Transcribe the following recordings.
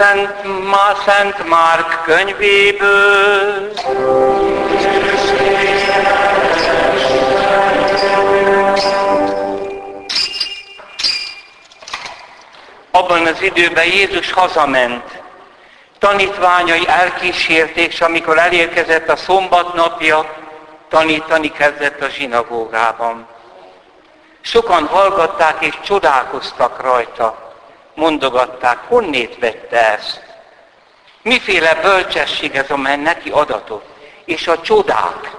Szent, Ma, Szent Márk könyvéből. Abban az időben Jézus hazament. Tanítványai elkísérték, és amikor elérkezett a szombat napja, tanítani kezdett a zsinagógában. Sokan hallgatták és csodálkoztak rajta, mondogatták, honnét vette ezt. Miféle bölcsesség ez, amely neki adatot, és a csodák,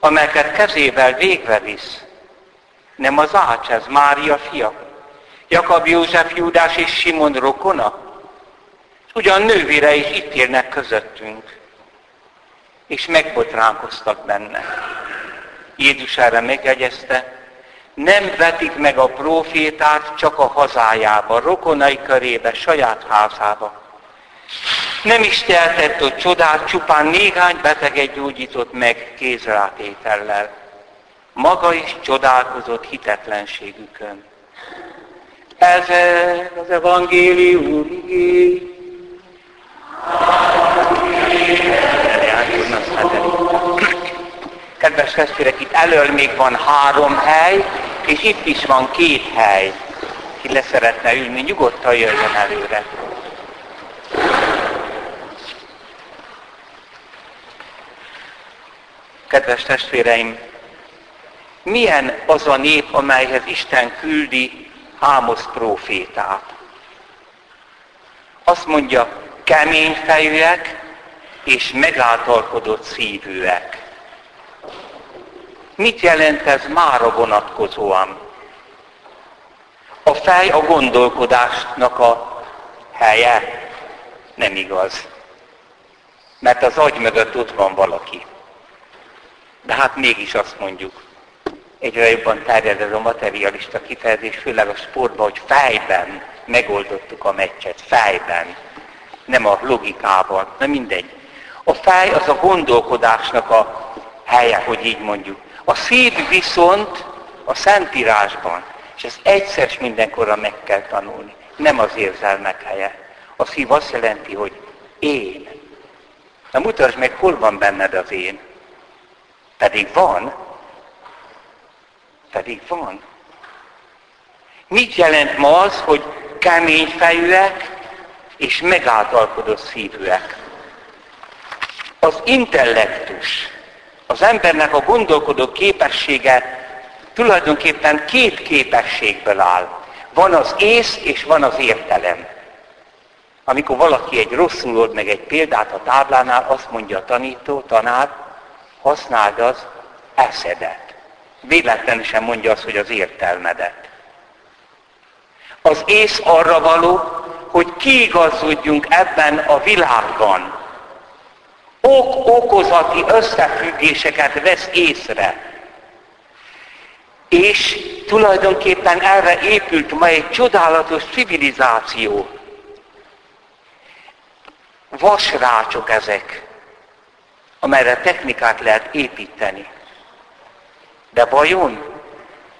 amelyeket kezével végre visz. Nem az ács, ez Mária fia. Jakab József Júdás és Simon rokona? Ugyan nővére is itt érnek közöttünk. És megbotránkoztak benne. Jézus erre megjegyezte, nem vetik meg a profétát csak a hazájába, rokonai körébe, saját házába. Nem is tehetett ott csodát, csupán néhány beteget gyógyított meg kézrátétellel. Maga is csodálkozott hitetlenségükön. Ez az evangélium. Kedves testvérek, itt elől még van három hely, és itt is van két hely. Ki le szeretne ülni, nyugodtan jöjjön előre. Kedves testvéreim, milyen az a nép, amelyhez Isten küldi Ámosz prófétát? Azt mondja, kemény fejűek és megáltalkodott szívűek. Mit jelent ez mára vonatkozóan? A fej a gondolkodásnak a helye nem igaz. Mert az agy mögött ott van valaki. De hát mégis azt mondjuk, egyre jobban terjed ez a materialista kifejezés, főleg a sportban, hogy fejben megoldottuk a meccset, fejben, nem a logikában, nem mindegy. A fej az a gondolkodásnak a helye, hogy így mondjuk. A szív viszont a Szentírásban, és ezt egyszer és mindenkorra meg kell tanulni, nem az érzelmek helye. A szív azt jelenti, hogy én. Na mutasd meg, hol van benned az én. Pedig van. Pedig van. Mit jelent ma az, hogy kemény fejűek és megáltalkodott szívűek? Az intellektus, az embernek a gondolkodó képessége tulajdonképpen két képességből áll. Van az ész és van az értelem. Amikor valaki egy rosszul old meg egy példát a táblánál, azt mondja a tanító, tanár, használd az eszedet. Véletlenül sem mondja azt, hogy az értelmedet. Az ész arra való, hogy kiigazodjunk ebben a világban, ok-okozati összefüggéseket vesz észre. És tulajdonképpen erre épült ma egy csodálatos civilizáció. Vasrácsok ezek, amelyre technikát lehet építeni. De vajon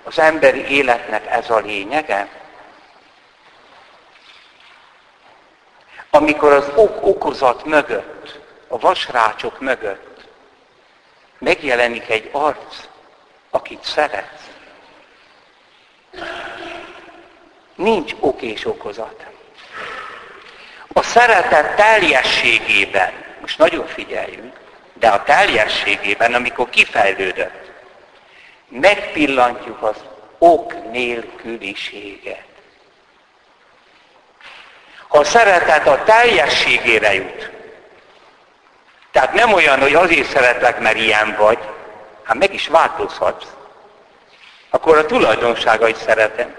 az emberi életnek ez a lényege? Amikor az ok-okozat mögött a vasrácsok mögött megjelenik egy arc, akit szeretsz. Nincs ok és okozat. A szeretet teljességében, most nagyon figyeljünk, de a teljességében, amikor kifejlődött, megpillantjuk az ok nélküliséget. Ha a szeretet a teljességére jut, tehát nem olyan, hogy azért szeretlek, mert ilyen vagy, hát meg is változhatsz. Akkor a tulajdonsága is szeretem.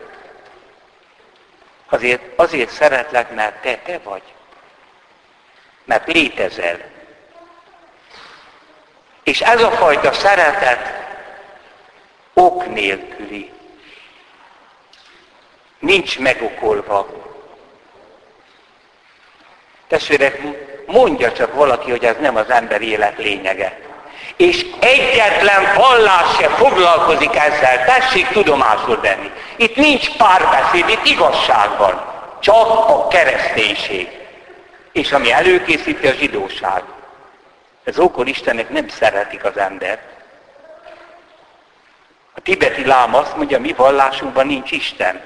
Azért, azért szeretlek, mert te, te vagy. Mert létezel. És ez a fajta szeretet ok nélküli. Nincs megokolva. Testvérek, mondja csak valaki, hogy ez nem az ember élet lényege. És egyetlen vallás se foglalkozik ezzel. Tessék tudomásul venni. Itt nincs párbeszéd, itt igazság van. Csak a kereszténység. És ami előkészíti a zsidóság. Ez okon Istennek nem szeretik az embert. A tibeti lám azt mondja, mi vallásunkban nincs Isten.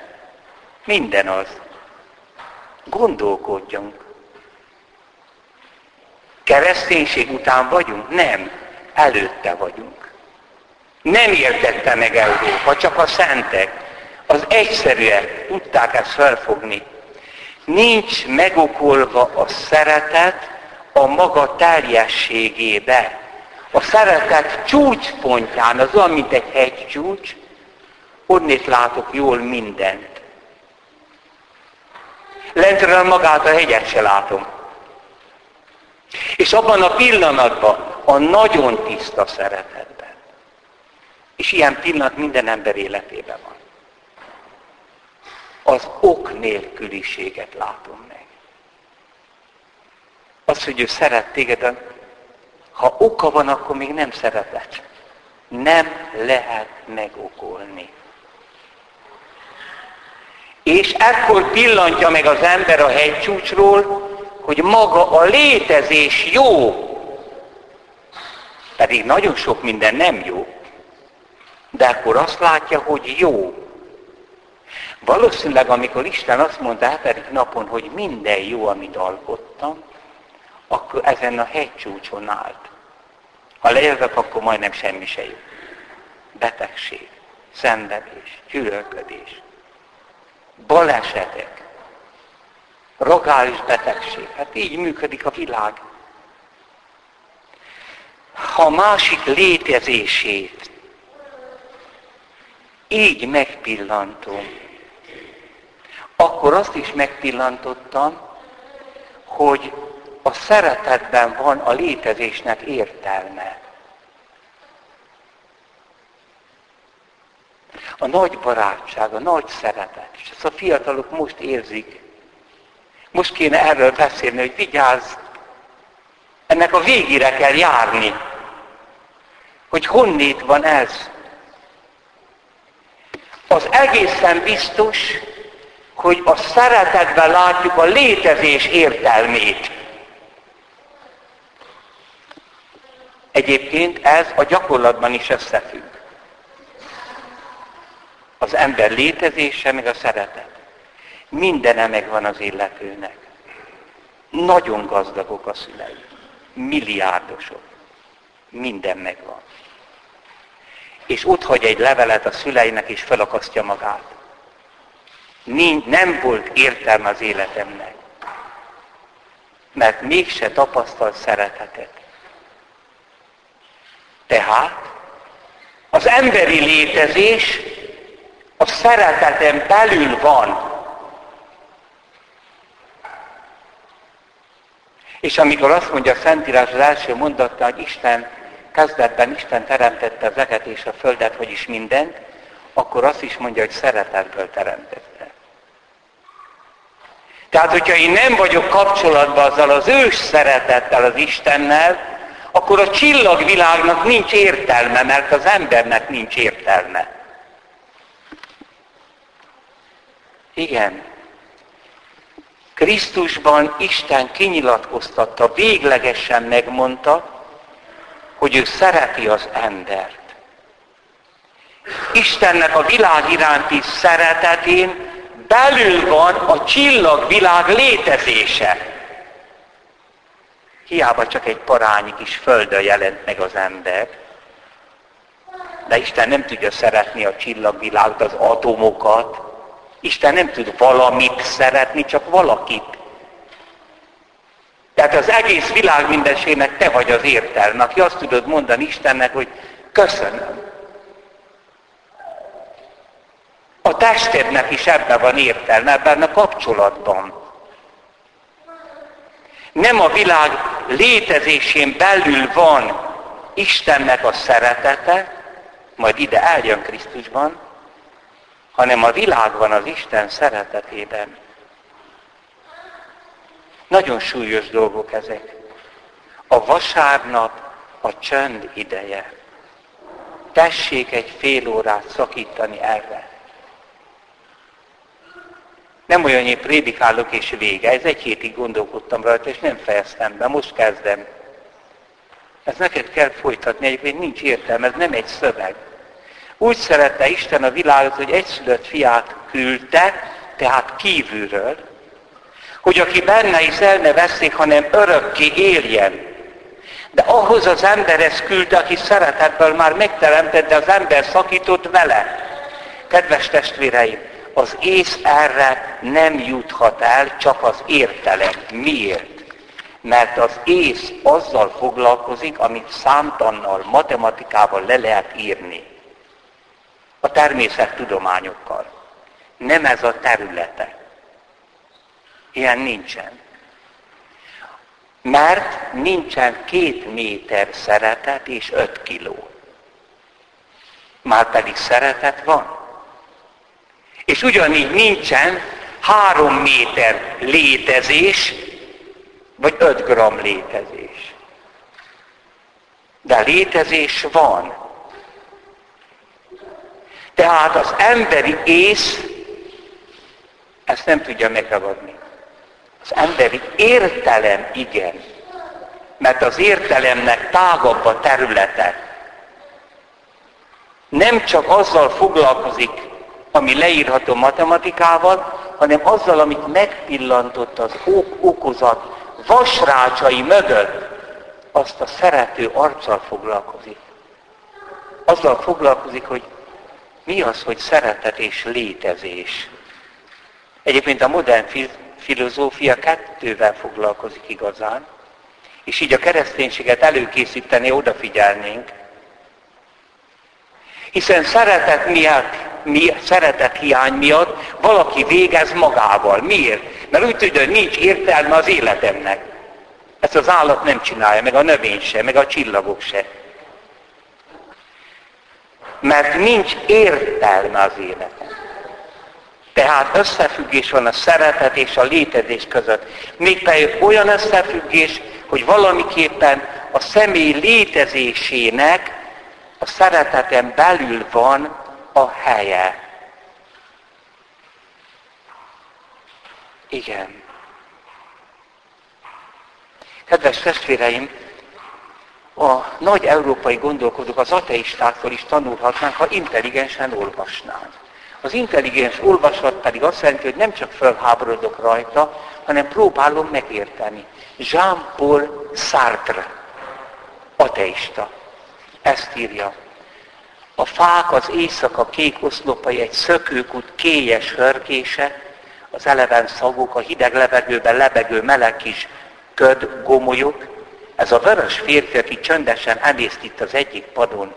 Minden az. Gondolkodjunk. Kereszténység után vagyunk? Nem. Előtte vagyunk. Nem értette meg Európa, csak a szentek. Az egyszerűek tudták ezt felfogni. Nincs megokolva a szeretet a maga teljességébe. A szeretet csúcspontján, az olyan, mint egy hegycsúcs, onnét látok jól mindent. Lentről magát a hegyet se látom. És abban a pillanatban, a nagyon tiszta szeretetben. És ilyen pillanat minden ember életében van. Az ok nélküliséget látom meg. Az, hogy ő szeret téged, ha oka van, akkor még nem szeretet. Nem lehet megokolni. És ekkor pillantja meg az ember a hegycsúcsról, hogy maga a létezés jó. Pedig nagyon sok minden nem jó. De akkor azt látja, hogy jó. Valószínűleg, amikor Isten azt mondta hetedik napon, hogy minden jó, amit alkottam, akkor ezen a hegycsúcson állt. Ha lejövök, akkor majdnem semmi se jó. Betegség, szenvedés, gyűlölködés, balesetek, rogális betegség. Hát így működik a világ. Ha a másik létezését így megpillantom, akkor azt is megpillantottam, hogy a szeretetben van a létezésnek értelme. A nagy barátság, a nagy szeretet. És ezt a fiatalok most érzik. Most kéne erről beszélni, hogy vigyázz, ennek a végére kell járni. Hogy honnét van ez. Az egészen biztos, hogy a szeretetben látjuk a létezés értelmét. Egyébként ez a gyakorlatban is összefügg. Az ember létezése, meg a szeretet. Mindene megvan az illetőnek. Nagyon gazdagok a szülei. Milliárdosok. Minden megvan. És ott hagy egy levelet a szüleinek, és felakasztja magát. Nem volt értelme az életemnek. Mert mégse tapasztalt szeretetet. Tehát az emberi létezés a szeretetem belül van. És amikor azt mondja a Szentírás az első mondattal, hogy Isten, kezdetben Isten teremtette az eget és a földet, vagyis mindent, akkor azt is mondja, hogy szeretetből teremtette. Tehát, hogyha én nem vagyok kapcsolatban azzal az ős szeretettel az Istennel, akkor a csillagvilágnak nincs értelme, mert az embernek nincs értelme. Igen. Krisztusban Isten kinyilatkoztatta, véglegesen megmondta, hogy ő szereti az embert. Istennek a világ iránti szeretetén belül van a csillagvilág létezése. Hiába csak egy parányi kis földön jelent meg az ember. De Isten nem tudja szeretni a csillagvilágot, az atomokat. Isten nem tud valamit szeretni, csak valakit. Tehát az egész világ mindenségnek te vagy az értelme, aki azt tudod mondani Istennek, hogy köszönöm. A testednek is ebben van értelme, ebben a kapcsolatban. Nem a világ létezésén belül van Istennek a szeretete, majd ide eljön Krisztusban, hanem a világban az Isten szeretetében. Nagyon súlyos dolgok ezek. A vasárnap a csönd ideje. Tessék egy fél órát szakítani erre. Nem olyan, hogy prédikálok és vége. Ez egy hétig gondolkodtam rajta, és nem fejeztem be. Most kezdem. Ez neked kell folytatni, egyébként nincs értelme, ez nem egy szöveg. Úgy szerette Isten a világot, hogy egyszülött fiát küldte, tehát kívülről, hogy aki benne is el ne veszik, hanem örökké éljen. De ahhoz az emberhez küldte, aki szeretetből már megteremtett, de az ember szakított vele. Kedves testvéreim, az ész erre nem juthat el, csak az értelem. Miért? Mert az ész azzal foglalkozik, amit számtannal, matematikával le lehet írni. A természettudományokkal. Nem ez a területe. Ilyen nincsen. Mert nincsen két méter szeretet és öt kiló. Már pedig szeretet van. És ugyanígy nincsen három méter létezés, vagy öt gram létezés. De létezés van. Tehát az emberi ész ezt nem tudja megragadni. Az emberi értelem igen. Mert az értelemnek tágabb a területe. Nem csak azzal foglalkozik, ami leírható matematikával, hanem azzal, amit megpillantott az ok okozat vasrácsai mögött, azt a szerető arccal foglalkozik. Azzal foglalkozik, hogy mi az, hogy szeretet és létezés. Egyébként a modern filozófia kettővel foglalkozik igazán, és így a kereszténységet előkészíteni odafigyelnénk. Hiszen szeretet miatt, mi, szeretet hiány miatt valaki végez magával. Miért? Mert úgy tudja, hogy nincs értelme az életemnek. Ezt az állat nem csinálja, meg a növény se, meg a csillagok se. Mert nincs értelme az életem. Tehát összefüggés van a szeretet és a létezés között. Mégpedig olyan összefüggés, hogy valamiképpen a személy létezésének a szereteten belül van a helye. Igen. Kedves testvéreim, a nagy európai gondolkodók az ateistáktól is tanulhatnánk, ha intelligensen olvasnánk. Az intelligens olvasat pedig azt jelenti, hogy nem csak felháborodok rajta, hanem próbálom megérteni. Jean-Paul Sartre, ateista, ezt írja. A fák az éjszaka kék oszlopai egy szökőkút kélyes hörgése, az eleven szagok, a hideg levegőben lebegő meleg kis köd, gomolyok, ez a vörös férfi, aki csöndesen emészt itt az egyik padon,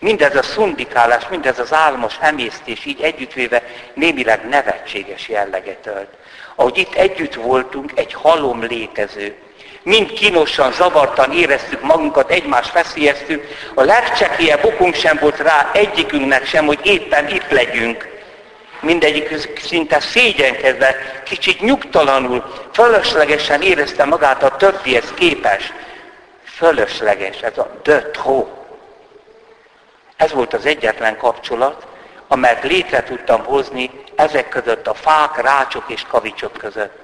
Mindez a szundikálás, mindez az álmos emésztés így együttvéve némileg nevetséges jelleget ölt. Ahogy itt együtt voltunk, egy halom létező. Mind kínosan, zavartan éreztük magunkat, egymást feszélyeztük. A legcsekélyebb okunk sem volt rá egyikünknek sem, hogy éppen itt legyünk. Mindegyik szinte szégyenkezve, kicsit nyugtalanul, fölöslegesen érezte magát a többihez képes. Fölösleges, ez a trop ez volt az egyetlen kapcsolat, amelyet létre tudtam hozni ezek között a fák, rácsok és kavicsok között.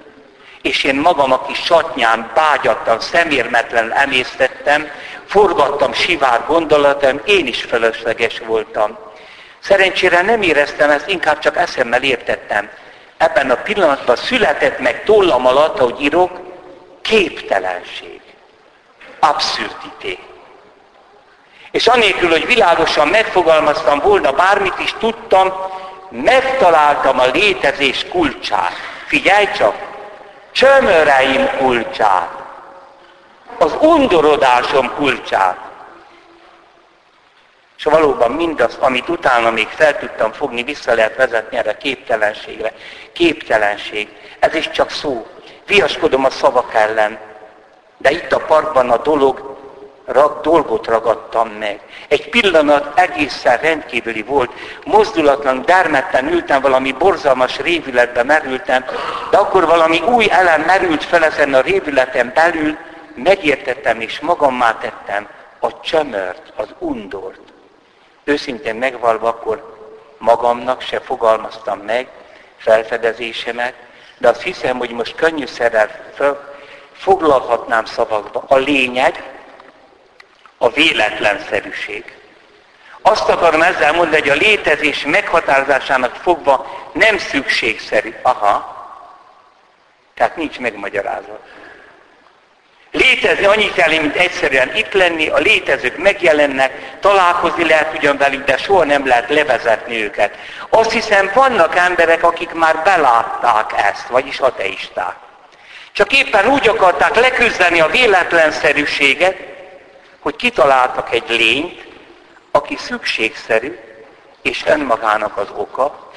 És én magam a kis satnyán bágyattan, szemérmetlen emésztettem, forgattam sivár gondolatom, én is fölösleges voltam. Szerencsére nem éreztem ezt, inkább csak eszemmel értettem. Ebben a pillanatban született meg tollam alatt, ahogy írok, képtelenség, abszurdité. És anélkül, hogy világosan megfogalmaztam volna, bármit is tudtam, megtaláltam a létezés kulcsát. Figyelj csak! Csömöreim kulcsát. Az undorodásom kulcsát. És valóban mindazt, amit utána még fel tudtam fogni, vissza lehet vezetni erre képtelenségre. Képtelenség. Ez is csak szó. Viaskodom a szavak ellen. De itt a parkban a dolog rag, dolgot ragadtam meg. Egy pillanat egészen rendkívüli volt. Mozdulatlan, dermedten ültem, valami borzalmas révületbe merültem, de akkor valami új elem merült fel ezen a révületen belül, megértettem és magammá tettem. A csömört, az undort. Őszintén megvalva akkor magamnak se fogalmaztam meg felfedezésemet, de azt hiszem, hogy most könnyűszerrel foglalhatnám szavakba. A lényeg a véletlenszerűség. Azt akarom ezzel mondani, hogy a létezés meghatározásának fogva nem szükségszerű. Aha. Tehát nincs megmagyarázat. Létezni annyi kell, mint egyszerűen itt lenni, a létezők megjelennek, találkozni lehet ugyan velük, de soha nem lehet levezetni őket. Azt hiszem, vannak emberek, akik már belátták ezt, vagyis ateisták. Csak éppen úgy akarták leküzdeni a véletlenszerűséget, hogy kitaláltak egy lényt, aki szükségszerű, és önmagának az oka,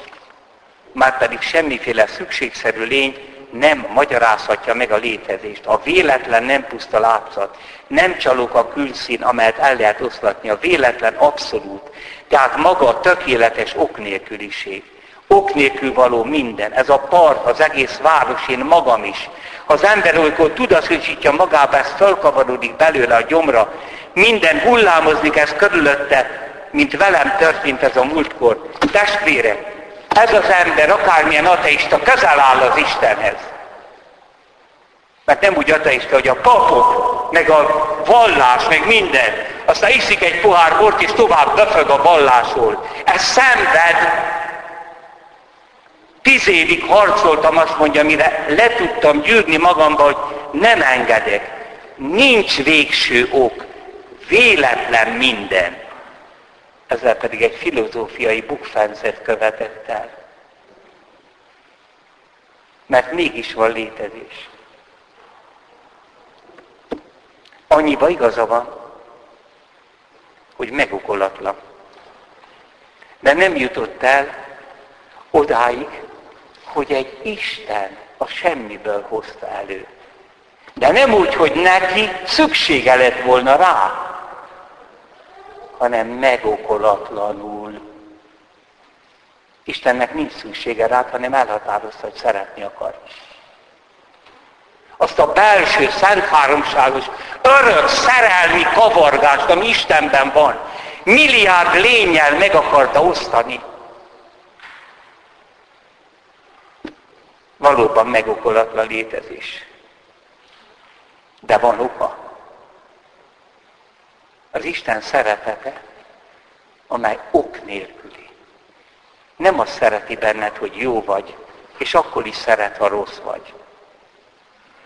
már pedig semmiféle szükségszerű lény nem magyarázhatja meg a létezést. A véletlen nem puszta látszat, nem csalók a külszín, amelyet el lehet oszlatni. A véletlen abszolút. Tehát maga a tökéletes ok nélküliség. Ok nélkül való minden. Ez a part, az egész város, én magam is. Az ember olykor tudatosítja magába, ez felkavarodik belőle a gyomra, minden hullámozni kezd körülötte, mint velem történt ez a múltkor. Testvérek, ez az ember, akármilyen ateista, közel áll az Istenhez. Mert nem úgy ateista, hogy a papok, meg a vallás, meg minden, aztán iszik egy pohár bort, és tovább befög a vallásról. Ez szenved. Tíz évig harcoltam, azt mondja, mire le tudtam gyűrni magamba, hogy nem engedek. Nincs végső ok. Véletlen minden ezzel pedig egy filozófiai bukfencet követett el. Mert mégis van létezés. Annyiba igaza van, hogy megukolatlan. De nem jutott el odáig, hogy egy Isten a semmiből hozta elő. De nem úgy, hogy neki szüksége lett volna rá, hanem megokolatlanul. Istennek nincs szüksége rá, hanem elhatározta, hogy szeretni akar. Azt a belső, szent háromságos, örök szerelmi kavargást, ami Istenben van, milliárd lényel meg akarta osztani. Valóban megokolatlan létezés. De van oka. Az Isten szeretete, amely ok nélküli. Nem azt szereti benned, hogy jó vagy, és akkor is szeret, ha rossz vagy.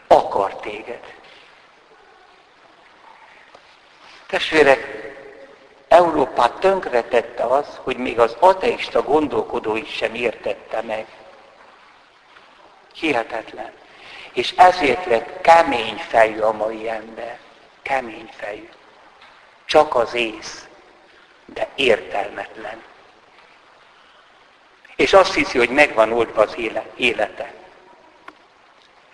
Akar téged. Testvérek, Európát tönkretette az, hogy még az ateista gondolkodó is sem értette meg. Hihetetlen. És ezért lett kemény fejű a mai ember. Kemény fejű. Csak az ész, de értelmetlen. És azt hiszi, hogy megvan oldva az élete.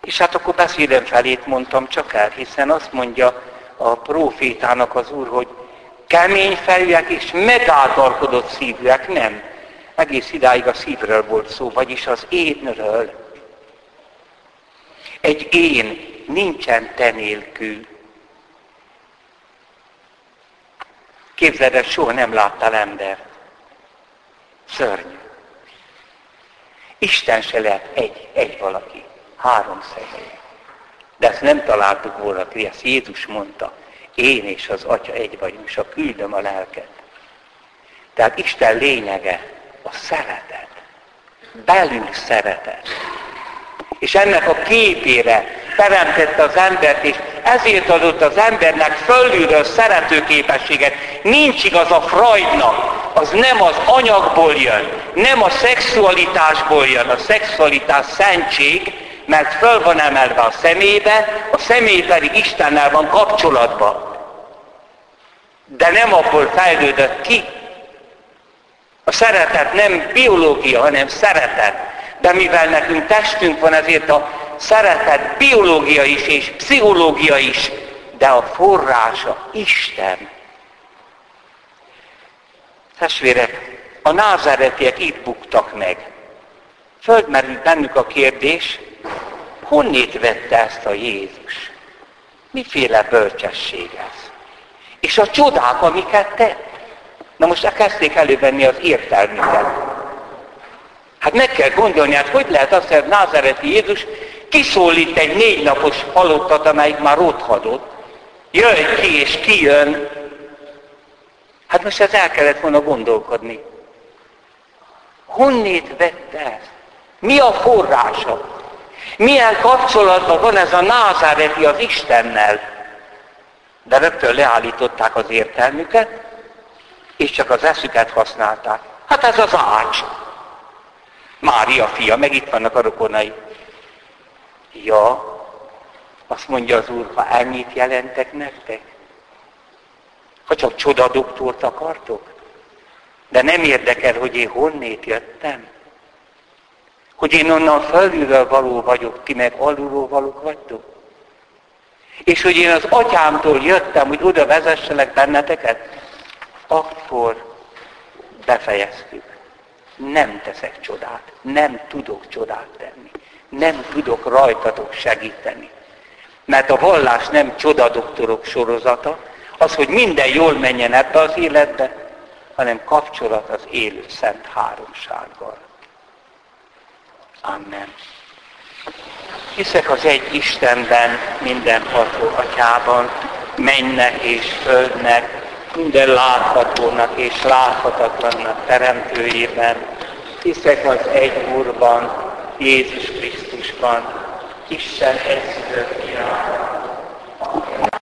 És hát akkor beszédem felét mondtam csak el, hiszen azt mondja a profétának az úr, hogy kemény fejűek és megáltalkodott szívűek, nem. Egész idáig a szívről volt szó, vagyis az énről. Egy én nincsen te nélkül. Képzeld el, soha nem láttál embert. Szörnyű. Isten se lehet egy, egy valaki, három személy. De ezt nem találtuk volna ki, ezt Jézus mondta. Én és az Atya egy vagyunk, és a küldöm a lelket. Tehát Isten lényege a szeretet. Belül szeretet. És ennek a képére teremtette az embert, és ezért adott az embernek fölülről szerető képességet. Nincs igaz a Freudnak, az nem az anyagból jön, nem a szexualitásból jön, a szexualitás szentség, mert föl van emelve a szemébe, a személy pedig Istennel van kapcsolatban. De nem abból fejlődött ki. A szeretet nem biológia, hanem szeretet. De mivel nekünk testünk van, ezért a szeretet biológia is és pszichológia is, de a forrása Isten. Testvérek, a názáretiek itt buktak meg. Földmerült bennük a kérdés, honnét vette ezt a Jézus? Miféle bölcsesség ez? És a csodák, amiket tett. Na most kezdték elővenni az értelmüket. Hát meg kell gondolni, hát hogy lehet azt, hogy Názereti Jézus kiszólít egy négy napos halottat, amelyik már rothadott, jöjj ki és kijön. Hát most ez el kellett volna gondolkodni. Honnét vette ezt? Mi a forrása? Milyen kapcsolatban van ez a názáreti az Istennel? De rögtön leállították az értelmüket, és csak az eszüket használták. Hát ez az ács. Mária fia, meg itt vannak a rokonai. Ja, azt mondja az Úr, ha ennyit jelentek nektek, ha csak csodadoktort akartok, de nem érdekel, hogy én honnét jöttem, hogy én onnan felülről való vagyok, ti meg alulról valók vagytok. És hogy én az atyámtól jöttem, hogy oda vezesselek benneteket, akkor befejeztük. Nem teszek csodát, nem tudok csodát tenni, nem tudok rajtatok segíteni. Mert a vallás nem csodadoktorok sorozata, az, hogy minden jól menjen ebbe az életbe, hanem kapcsolat az élő szent háromsággal. Amen. Hiszek az egy Istenben, mindenható atyában, mennek és földnek, minden láthatónak és láthatatlannak teremtőjében. Hiszek az egy Úrban, Jézus Krisztusban, Isten egyszülött fiában,